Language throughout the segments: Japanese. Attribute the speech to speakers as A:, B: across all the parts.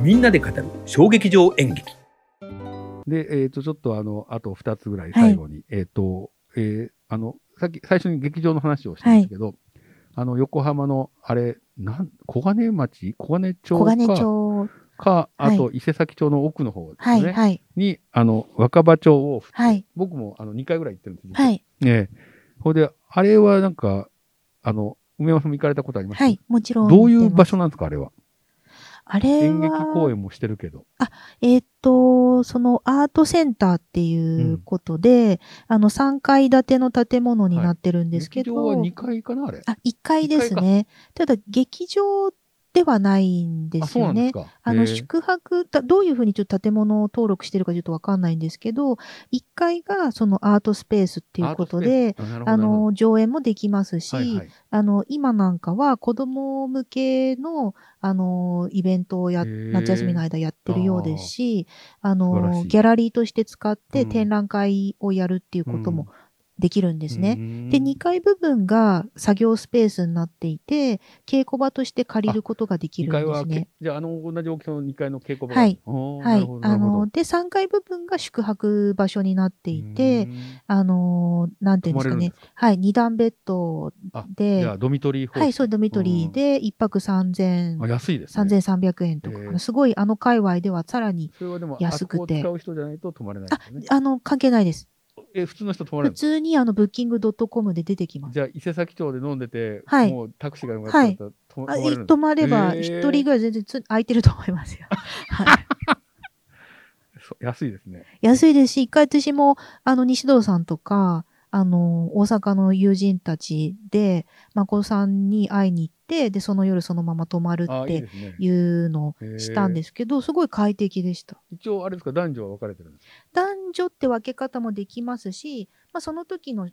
A: みんなで語る小劇場演劇
B: で、えっ、と、ちょっとあの、あと2つぐらい最後に、えっ、と、えーあの、さっき最初に劇場の話をしたんですけど、あの、横浜の、あれ、なん、小金町？小金町か。
C: 小金町。
B: か、あ
C: は
B: と伊勢崎町の奥の方です
C: はい、
B: ね。
C: はい、
B: に、あの、若葉町を、
C: はい、
B: 僕もあの2回ぐらい行ってるんですよ。
C: はい、
B: ええ。ほいで、あれはなんか、あの、梅山さんも行かれたことあります？
C: はい、もちろん。
B: どういう場所なんですか、あれは？
C: あれは
B: 演劇公演もしてるけど。
C: えーっと、そのアートセンターっていうことで、あの3階建ての建物になってるんですけど、
B: 劇場は2階かな、あれ。
C: あ、1階ですね。ただ、劇場ではないんで
B: あ、
C: すよね。あの、宿泊、だどういうふうにちょっと建物を登録してるかちょっとわかんないんですけど、1階がそのアートスペースっていうことで、
B: あ
C: の、上演もできますし、
B: はいはい。
C: あの、今なんかは子供向けの、あの、イベントをや、夏休みの間やってるようですし、あの、ギャラリーとして使って
B: うん。
C: 展覧会をやるっていうこともできるんですね。
B: ね
C: で、2階部分が作業スペースになっていて、稽古場として借りることができ
B: 2
C: るんですね。、
B: じゃあ、あの、同じ大きさの2階の稽古場。
C: はい。は
B: ない
C: あの、で、3階部分が宿泊場所になっていて
B: う、ん。
C: あの、なんていうんですかね。はい、2段ベッド
B: あ
C: で
B: じゃあ、ドミトリー
C: はい、そう、ドミトリーで1泊3000、
B: あ、安いですね。
C: 3300円とか。すごい、あの界隈ではさらに、
B: それはでも、
C: 安くて。
B: あそこを使う人じゃないと泊まれない
C: ああの、関係ないです。
B: え、普通の人泊まれ
C: 普
B: る
C: 通にあの、ブッキングドットコムで出てきます。
B: じゃあ、伊勢崎町で飲んでて、
C: はい
B: もうタクシーが向かってたら、泊ま
C: あ
B: 泊まれるんです
C: 泊まれば、
B: へー
C: 一人ぐらい全然つ空いてると思いますよ。はい。
B: そう安いですね。
C: 安いですし、一回私も、あの、西堂さんとか、あの、大阪の友人たちで、まこさんに会いに行って、で、その夜そのまま泊まる
B: あ、
C: って
B: い
C: うのをしたんですけど、すごい快適でした。
B: 一応、あれですか、男女は分かれてるんですか？
C: 男女って分け方もできますし、まあ、その時の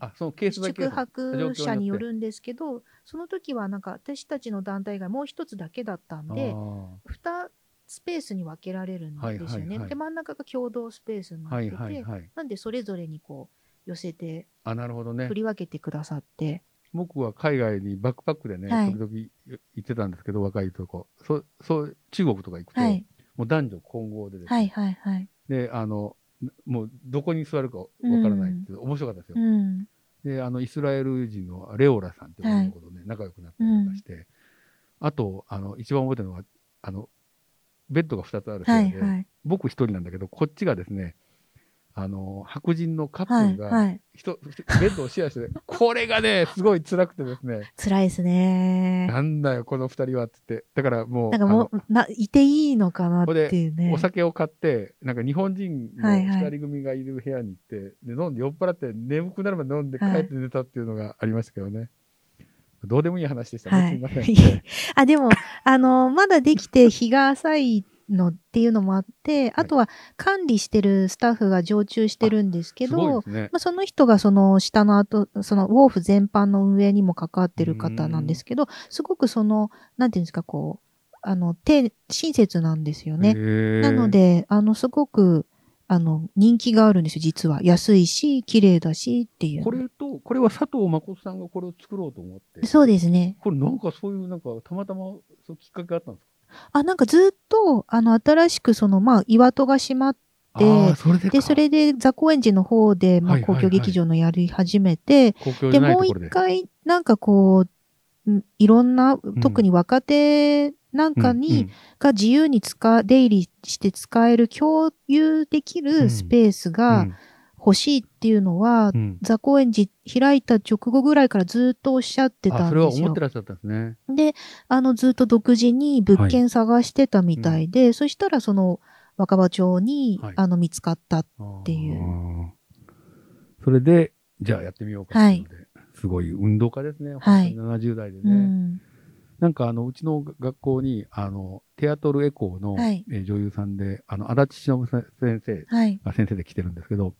C: 宿泊者によ
B: る
C: るんですけど、その時はなんか私たちの団体がもう一つだけだったんで、2スペースに分けられるんですよね。で、真ん中が共同スペースになってて、
B: はいはいはい。
C: なんでそれぞれにこう寄せて
B: あ、なるほどね
C: 振。り分けてくださって、
B: 僕は海外にバックパックでね、
C: はい
B: 時々行ってたんですけど、若いとこ。そう、そう、中国とか行くと、
C: はい、
B: もう男女混合でですね
C: はいはいはい。
B: で、あの、もうどこに座るかわからないっていう、面白かったですよ。
C: うん。
B: で、あの、イスラエル人のレオラさんっていう女の子とね、仲良くなったりとかして、あと、あの、一番覚えてるのは、あの、ベッドが2つある部
C: は
B: 屋で、
C: いはい。
B: 僕一人なんだけど、こっちがですね、あの、白人のカッ
C: はい
B: プルが
C: はい。
B: ベッドをシェアして、これがね、すごい辛くてですね、
C: 辛いですね。
B: なんだよ、この二人はって言って、だからもう、
C: なんかもう、な、いていいのかなっていうね。
B: お酒を買って、なんか日本人の
C: はいはい
B: 二人組がいる部屋に行って、で飲んで酔っ払って眠くなるまで飲んで帰
C: はい
B: って寝たっていうのがありましたけどね。どうでもいい話でしたね。
C: はい
B: すいません、ね。
C: あ、でも、あの、まだできて日が浅いのっていうのもあって、あとは管理してるスタッフが常駐してるんですけど、
B: ね。
C: まあ、その人がその下の後、そのウォーフ全般の運営にも関わってる方なんですけど、すごくその、なんていうんですか、こう、あの、手、親切なんですよね。なの、で、あの、すごく、あの、人気があるんですよ、実は。安いし、綺麗だしっていう。
B: これと、これは佐藤誠さんがこれを作ろうと思って、
C: そうですね。
B: これなんかそういう、なんかたまたまそうきっかけがあったんですか？
C: あ、なんかずっと、あの、新しくその、まあ、岩戸が閉まっで
B: あーそれで
C: それで、ザ・高円寺の方で、まあ、公共劇場のやり始めて、で、もう。一回、なんかこう、んいろんな、
B: ん。
C: 特に若手なんかに、が自由に使う、出入りして使える、共有できるスペース
B: うん。
C: が欲しいっていうのは、
B: うんうん
C: ザ・高円寺開いた直後ぐらいからずっとおっしゃってた
B: あ、それは
C: んですよ
B: 思って。らっしゃったんですね。
C: で、あの、ずっと独自に物件探してたみたいで、そしたらその、若葉町に、
B: はい
C: あの、見つかった。
B: って
C: いう
B: それで、じゃあやってみようかっていすごい運動家ですね。
C: はい
B: 本当に70代でね。
C: うん。
B: なんかあの、うちの学校に、あの、テアトルエコーの、
C: はい
B: えー女優さんで、あの、足立忍先生
C: はい。
B: が先生で来てるんですけど、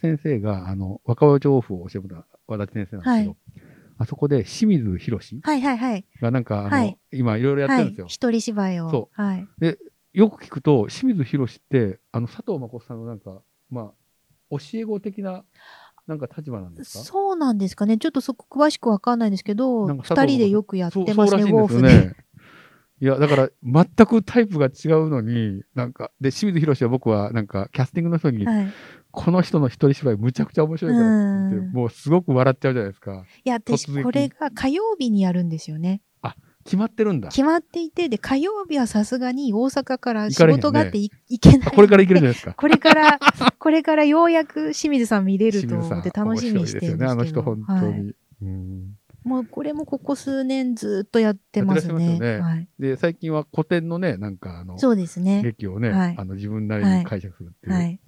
B: 先生が、あの、若葉町府を教えてもらった和立先生なんですけど、
C: はい
B: あそこで清水博
C: はいはいはい。
B: がなんか、あの、
C: はい
B: 今いろいろやって
C: は
B: るんですよ。。
C: い一人芝居を。
B: そ
C: はい。
B: よく聞くと、清水博って、あの、佐藤誠さんのなんか、まあ、教え子的な、なんか立場なんですか？
C: そうなんですかね。ちょっとそこ詳しくわかんないんですけど、二人でよくやってますね、
B: そうそうらしいんですよ
C: ウォーフで。
B: ね。いや、だから、全くタイプが違うのに、なんか、で、清水宏は僕は、なんか、キャスティングの人に、
C: はい。
B: この人の一人芝居むちゃくちゃ面白いからって
C: うん
B: もうすごく笑っちゃうじゃないですか。
C: いや、私、これが火曜日にやるんですよね。
B: 決まってるんだ。
C: 決まっていて、で、火曜日はさすがに大阪から仕事があってい行けない。
B: これからいけるじゃないですか。
C: これから、これからようやく清水さん見れると思って楽しみにしてるんですけど。
B: ですよね、あの人、本当に。
C: はい
B: うん
C: もうこれもここ数年ずっとやってますね。
B: よね
C: はい。
B: で、最近は古典のね、なんか、あの、
C: そうですね。
B: 劇をね、
C: はい
B: あの、自分なりに解釈するっていう。、
C: はい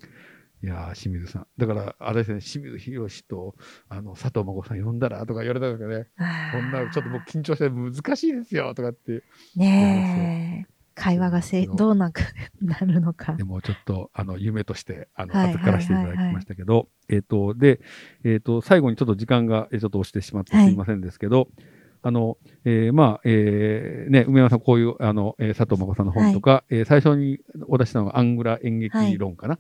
C: い。
B: やー、清水さん。だから、あれですね、清水宏と、あの、佐藤真子さん呼んだらとか言われたんですけどね、こんな、ちょっと僕緊張して難しいですよ、とかって。
C: ねえ。会話がせどうなんかなるのか
B: で。もちょっと、あの、夢として、あの、
C: はい
B: 預からせていただきましたけど、えっ、と、で、えっ、と、最後にちょっと時間が、えーちょっと押してしまって
C: はい
B: すいませんですけど、あの、えーまあ、えーね、梅山さん、こういう、あの、えー佐藤真子さんの本とか、えー最初にお出ししたのがアングラ演劇論かな、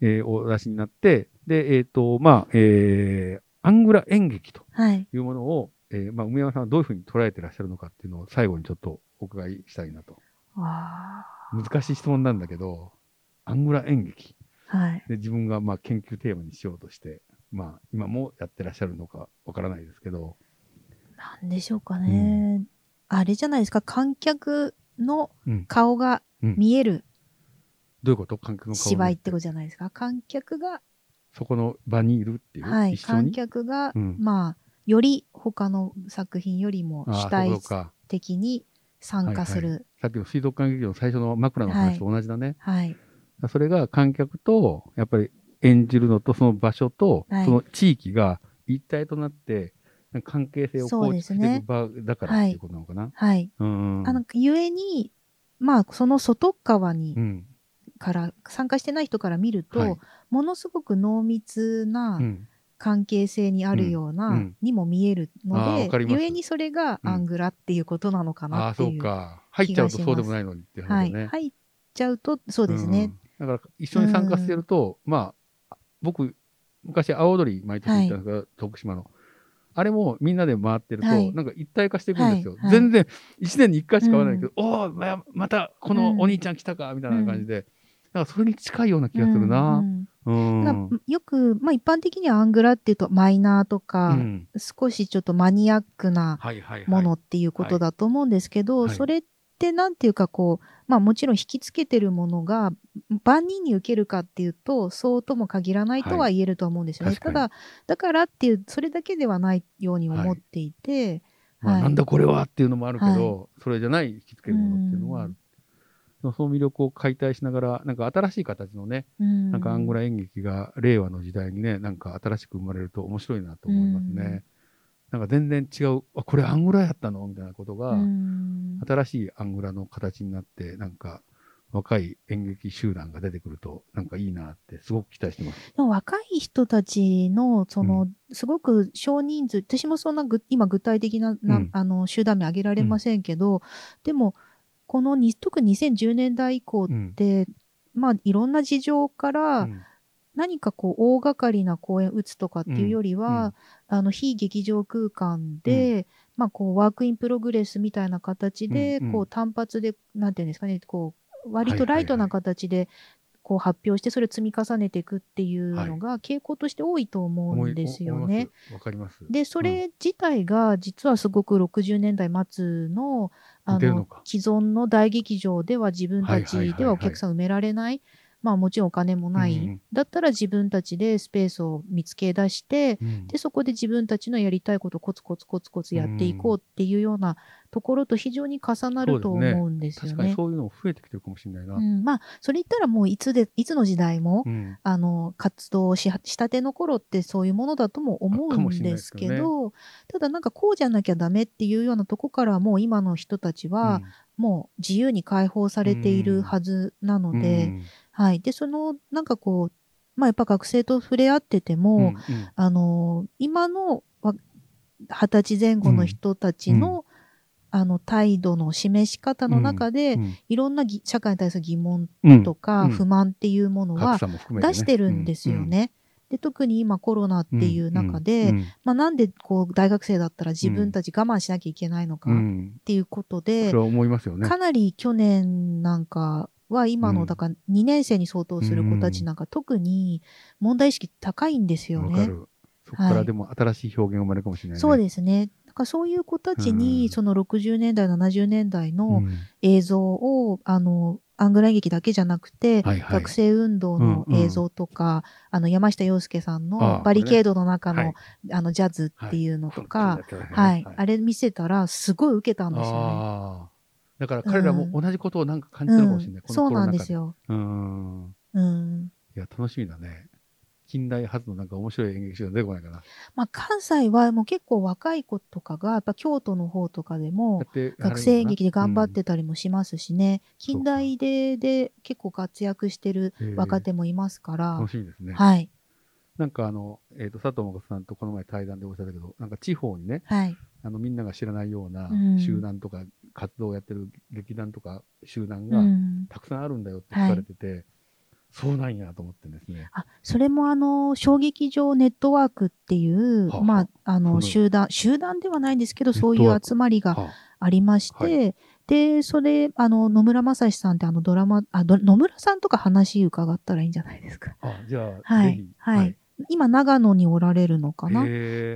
B: えーお出しになって、で、えっ、と、まあ、えーアングラ演劇と
C: はい。
B: いうものを、えーまあ、梅山さんはどういうふうに捉えてらっしゃるのかっていうのを最後にちょっとお伺いしたいなと。
C: あ
B: 難しい質問なんだけど、アングラ演劇。
C: ーはい。
B: で、自分がまあ研究テーマにしようとして、まあ今もやってらっしゃるのかわからないですけど、
C: なんでしょうかね。あれじゃないですか。観客の
B: うん。
C: 顔が
B: うん
C: 見える
B: どういうこと？観客の顔
C: 芝居ってことじゃないですか。観客が、
B: そこの場にいるっていう、
C: はい。観。客が、
B: うん
C: まあ、より他の作品よりも主体。的に参加する。
B: さっきの水族館劇場の最初の枕の話と同じだね。
C: はい。
B: それが観客と、やっぱり演じるのとその場所と、
C: はい
B: その地域が一体となって、関係性を構築していく場だからっていうことなのかな？
C: はい。
B: うん。
C: あの、ゆえに、まあ、その外側に、
B: うん。
C: から、参加してない人から見ると、
B: はい
C: ものすごく濃密な
B: うん。
C: 関係性にあるような、
B: うんうん
C: にも見えるので
B: わかります
C: ゆえにそれが
B: うん
C: アングラっていうことなのかなっていう。
B: そうか。入っちゃうとそうでもないのにっていう
C: はい。入っちゃうと、そうですね。
B: うん。だから一緒に参加してると、まあ、僕、昔、青踊り毎年行ったんですが、徳島の。あれもみんなで回ってると、
C: はい
B: なんか一体化していくんですよ。
C: はいはい
B: 全然、一年に一回しか会わないけど、おおままたこのお兄ちゃん来たか、みたいな感じで、なんかそれに近いような気がする
C: う
B: な。
C: ん
B: うん。
C: だからよく、まあ、一般的にはアングラっていうとマイナーとか、
B: うん
C: 少しちょっとマニアックな
B: はいはいはい。
C: ものっていうことだと思うんですけど、
B: はい
C: それってなんていうかこう、まあもちろん引きつけてるものが万人に受けるかっていうと、そうとも限らないとは言えるとは思うんですよね。
B: はい
C: ただ、だからっていう、それだけではないように思っていて、
B: まあ、
C: はい
B: なんだこれはっていうのもあるけど、それじゃない引きつけるものっていうのはある。その魅力を解体しながら、なんか新しい形のね、
C: うん。
B: なんかアングラ演劇が令和の時代にね、なんか新しく生まれると面白いなと思いますね。なんか全然違う、あ、これアングラやったの？みたいなことが、
C: うん。
B: 新しいアングラの形になって、なんか若い演劇集団が出てくると、なんかいいなってすごく期待してます。
C: でも若い人たちの、その、すごく少人数、私もそんなぐ今具体的なな、
B: うん。
C: あの集団名挙げられませんけど、でも、このに特に2010年代以降っ
B: うん。
C: て、まあいろんな事情から、
B: うん。
C: 何かこう大掛かりな公演打つとかっていうよりは、あの非劇場空間で、まあこう work in progress みたいな形で、
B: うん。うん。
C: こう単発で、なんていうんですかね、こう割とライトな形でこう発表してそれを積み重ねていくっていうのが傾向として多いと思うんですよね。
B: 思いますわかります。
C: で、それ自体が実はすごく60年代末のあの
B: 似てるのか
C: 既存の大劇場では自分た
B: はいはいはいはい
C: ちではお客さん埋められない。まあもちろんお金もない。
B: うんうん。
C: だったら自分たちでスペースを見つけ出して、
B: うん。
C: で、そこで自分たちのやりたいことをコツコツコツコツやっていこうっていうようなところと非常に重なると思うんですよ
B: 確かに
C: ね。
B: そういうのも増えてきてるかもしれないな。
C: うん、まあ、それ言ったらもういつで、いつの時代も、
B: うん。
C: あの、活動ししたての頃ってそういうものだとも思うんで
B: ですすけど
C: けど、ただなんかこうじゃなきゃダメっていうようなとこからもう今の人たちはもう自由に解放されているはずなの
B: うん
C: で、
B: うん
C: はい。で、その、なんかこう、まあやっぱ学生と触れ合ってても、
B: うんうん。
C: あの、今のわ二十歳前後の人たちの、あの、態度の示し方の中で、
B: うん
C: いろんなぎ社会に対する疑問
B: うん
C: とか
B: うん
C: 不満っていうものは出してるんですよね。で特に今コロナっていう中で、
B: うん
C: まあ、なんでこう大学生だったら自分たち我慢しなきゃいけないのかっ
B: うん。
C: ていうこと
B: そ
C: で、
B: れは思いますよね。
C: かなり去年なんかは今
B: うん。
C: の、だから2年生に相当する子たちなんか特に問題意識高いんですよね。
B: わかる。そこからでも新しい表現生まれるかもしれないね。
C: そうですね。だからそういう子たち
B: うん。
C: に、その60年代、70年代
B: う
C: の
B: ん。
C: 映像を、あの、アングラ演劇だけじゃなくて、
B: はいはい。
C: 学生運動の映像とか、あの、山下洋介さん
B: あ
C: のバリケードの中の、
B: はい。
C: あの、ジャズっていうのとか、はい、
B: たね。
C: あれ見せたら、すごい受けたんですよね。
B: だから彼らも同じことをなんか感じてるかもしれない。
C: うん、そうなんです
B: よ。
C: よ。
B: うん。
C: うん。
B: いや、楽しみだね。近代初のなんか面白い演劇集が出てこないかな。
C: まあ、関西はもう結構若い子とかが、やっぱ京都の方とかでも学生演劇で頑張っ
B: うん
C: てたりもしますしね、
B: そうか
C: 近代でで結構活躍してる若手もいますから
B: 楽、しみですね。
C: はい、
B: なんかあの、えっ、と、佐藤誠さんとこの前対談でおっしゃったけど、なんか地方にね、
C: はい、
B: あのみんなが知らないような
C: うん
B: 集団とか活動をやってる劇団とか集団
C: う
B: が
C: ん。
B: たくさんあるんだよって聞かれてて、そうなんやと思ってですね。
C: あ、それもあの、小劇場ネットワークっていう、
B: はあ
C: まあ、あ。の、集団、集団ではないんですけど、そういう集まりが
B: は
C: あ。りまして、
B: は
C: で、それ、あの、野村正史さんってあのドラマ、あ、ど野村さんとか話伺ったらいいんじゃないですか。
B: あ、じゃあ、
C: はい。
B: ぜひ。
C: はい今、長野におられるのかな？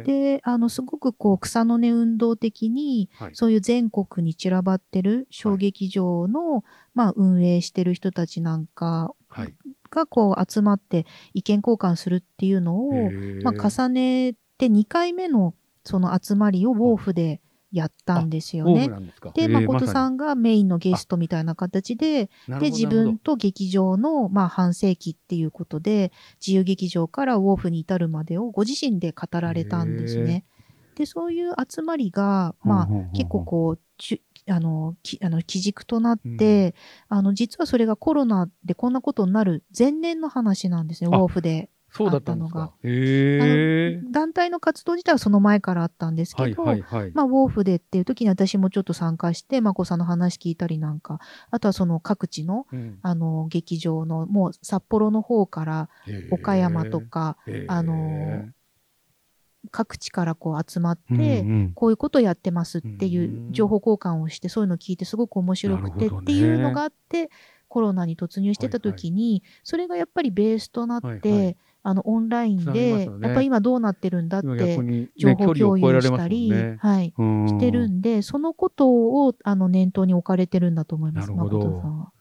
C: で、あの、すごくこう、草の根運動的に、
B: はい。
C: そういう全国に散らばってる小劇場の、まあ、運営してる人たちなんか
B: はい。
C: が、こう、集まって意見交換するっていうのを、まあ、重ねて2回目のその集まりをウォーフでやったんですよね。
B: で
C: 誠さ
B: ま
C: んがメインのゲストみたいな形で、で、自分と劇場の、まあ、半世紀っていうことで、自由劇場からウォーフに至るまでをご自身で語られたんですね。で、そういう集まりが、まあ、結構こう、あの、きあの基軸となって、あの、実はそれがコロナでこんなことになる前年の話なんですね、ウ
B: あ
C: ォーフで。
B: そうだったんですか？
C: あっ。
B: へえ。
C: 団体の活動自体はその前からあったんです
B: はい
C: けど、
B: はいはい。
C: まあ、ウォーフでっていう時に私もちょっと参加して、まこさんの話聞いたりなんか、あとはその各地の、
B: うん。
C: あの、劇場の、もう札幌の方から岡山とか、あの各地からこう集まって、
B: うんうん。
C: こういうことやってますっていう情報交換をして、そういうのを聞いてすごく面白くてっていうのがあって、コロナに突入してた時に、それがやっぱりベースとなって、
B: はいはい
C: あの、オンラインで、
B: よね
C: やっぱり今どうなってるんだっ
B: 今
C: て情報共有したり、
B: ね
C: はい、
B: うん
C: してるんで、そのことを、あの、念頭に置かれてるんだと思います、誠さんは。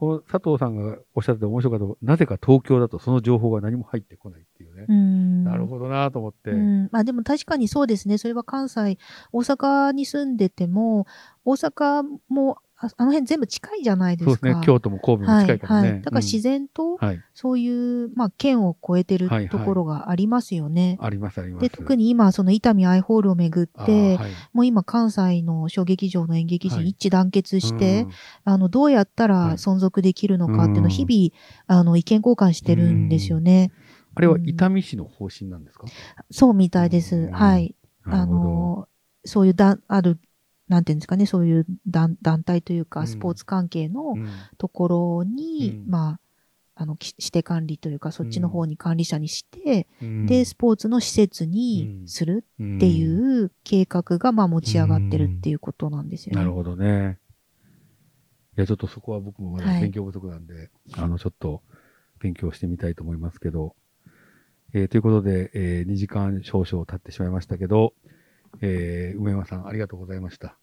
B: この佐藤さんがおっしゃってて面白かったなぜか東京だとその情報が何も入ってこないっていうね。
C: うん。
B: なるほどなと思って。
C: うん、まあでも確かにそうですね。それは関西、大阪に住んでても、大阪も、ああの辺全部近いじゃないですか。
B: そうですね。京都も神戸も近いからね。
C: はいはい。だから自然と、
B: うんはい。
C: そういう、まあ、県を越えてる
B: はいはい
C: ところがありますよね。
B: ありますあります。
C: で、特に今、その伊丹アイホールをめぐって、
B: はい
C: もう今、関西の小劇場の演劇
B: はい
C: 人一致団結して、
B: うん
C: あの、どうやった
B: はい
C: ら存続できるのかっていうのを
B: うん
C: 日々、あの、意見交換してるんですよね。
B: あれは伊丹市の方針なんですか？
C: そうみたいです。
B: うん
C: はい。あの、そういうだ、ある、なんていうんですかね、そういう団団体というか、
B: うん。
C: スポーツ関係の
B: うん。
C: ところに、
B: うん。
C: まあ、あの、き指定管理というか、そっちの方に管理者にして、
B: うん。
C: で、スポーツの施設にするっていう計画が、まあ、持ち上がってるっていうことなんですよね。
B: なるほどね。いや、ちょっとそこは僕もまだ
C: はい。
B: 勉強不足なんで、あの、ちょっと勉強してみたいと思いますけど、えーということで、えー2時間少々経ってしまいましたけど、えー梅山さんありがとうございました。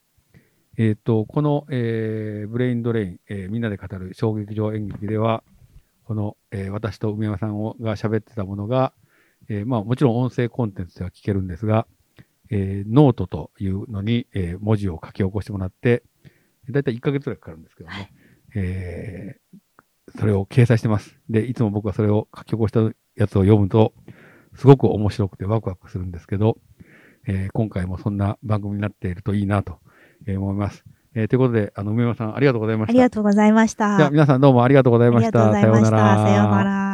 B: えっ、と、この、えーブレインドレイン、えーみんなで語る小劇場演劇では、この、えー私と梅山さんをが喋ってたものが、えーまあもちろん音声コンテンツでは聞けるんですが、えーノートというのに、えー文字を書き起こしてもらって、だいたい1ヶ月くらいかかるんですけどね、えーそれを掲載してます。で、いつも僕はそれを書き起こしたやつを読むと、すごく面白くてワクワクするんですけど、えー今回もそんな番組になっているといいなとえー思います。えーということで、あの、梅山さんありがとうございました。
C: ありがとうございました。
B: じゃあ皆さんどうもありがとうございました。
C: ありがとうございました。さようなら。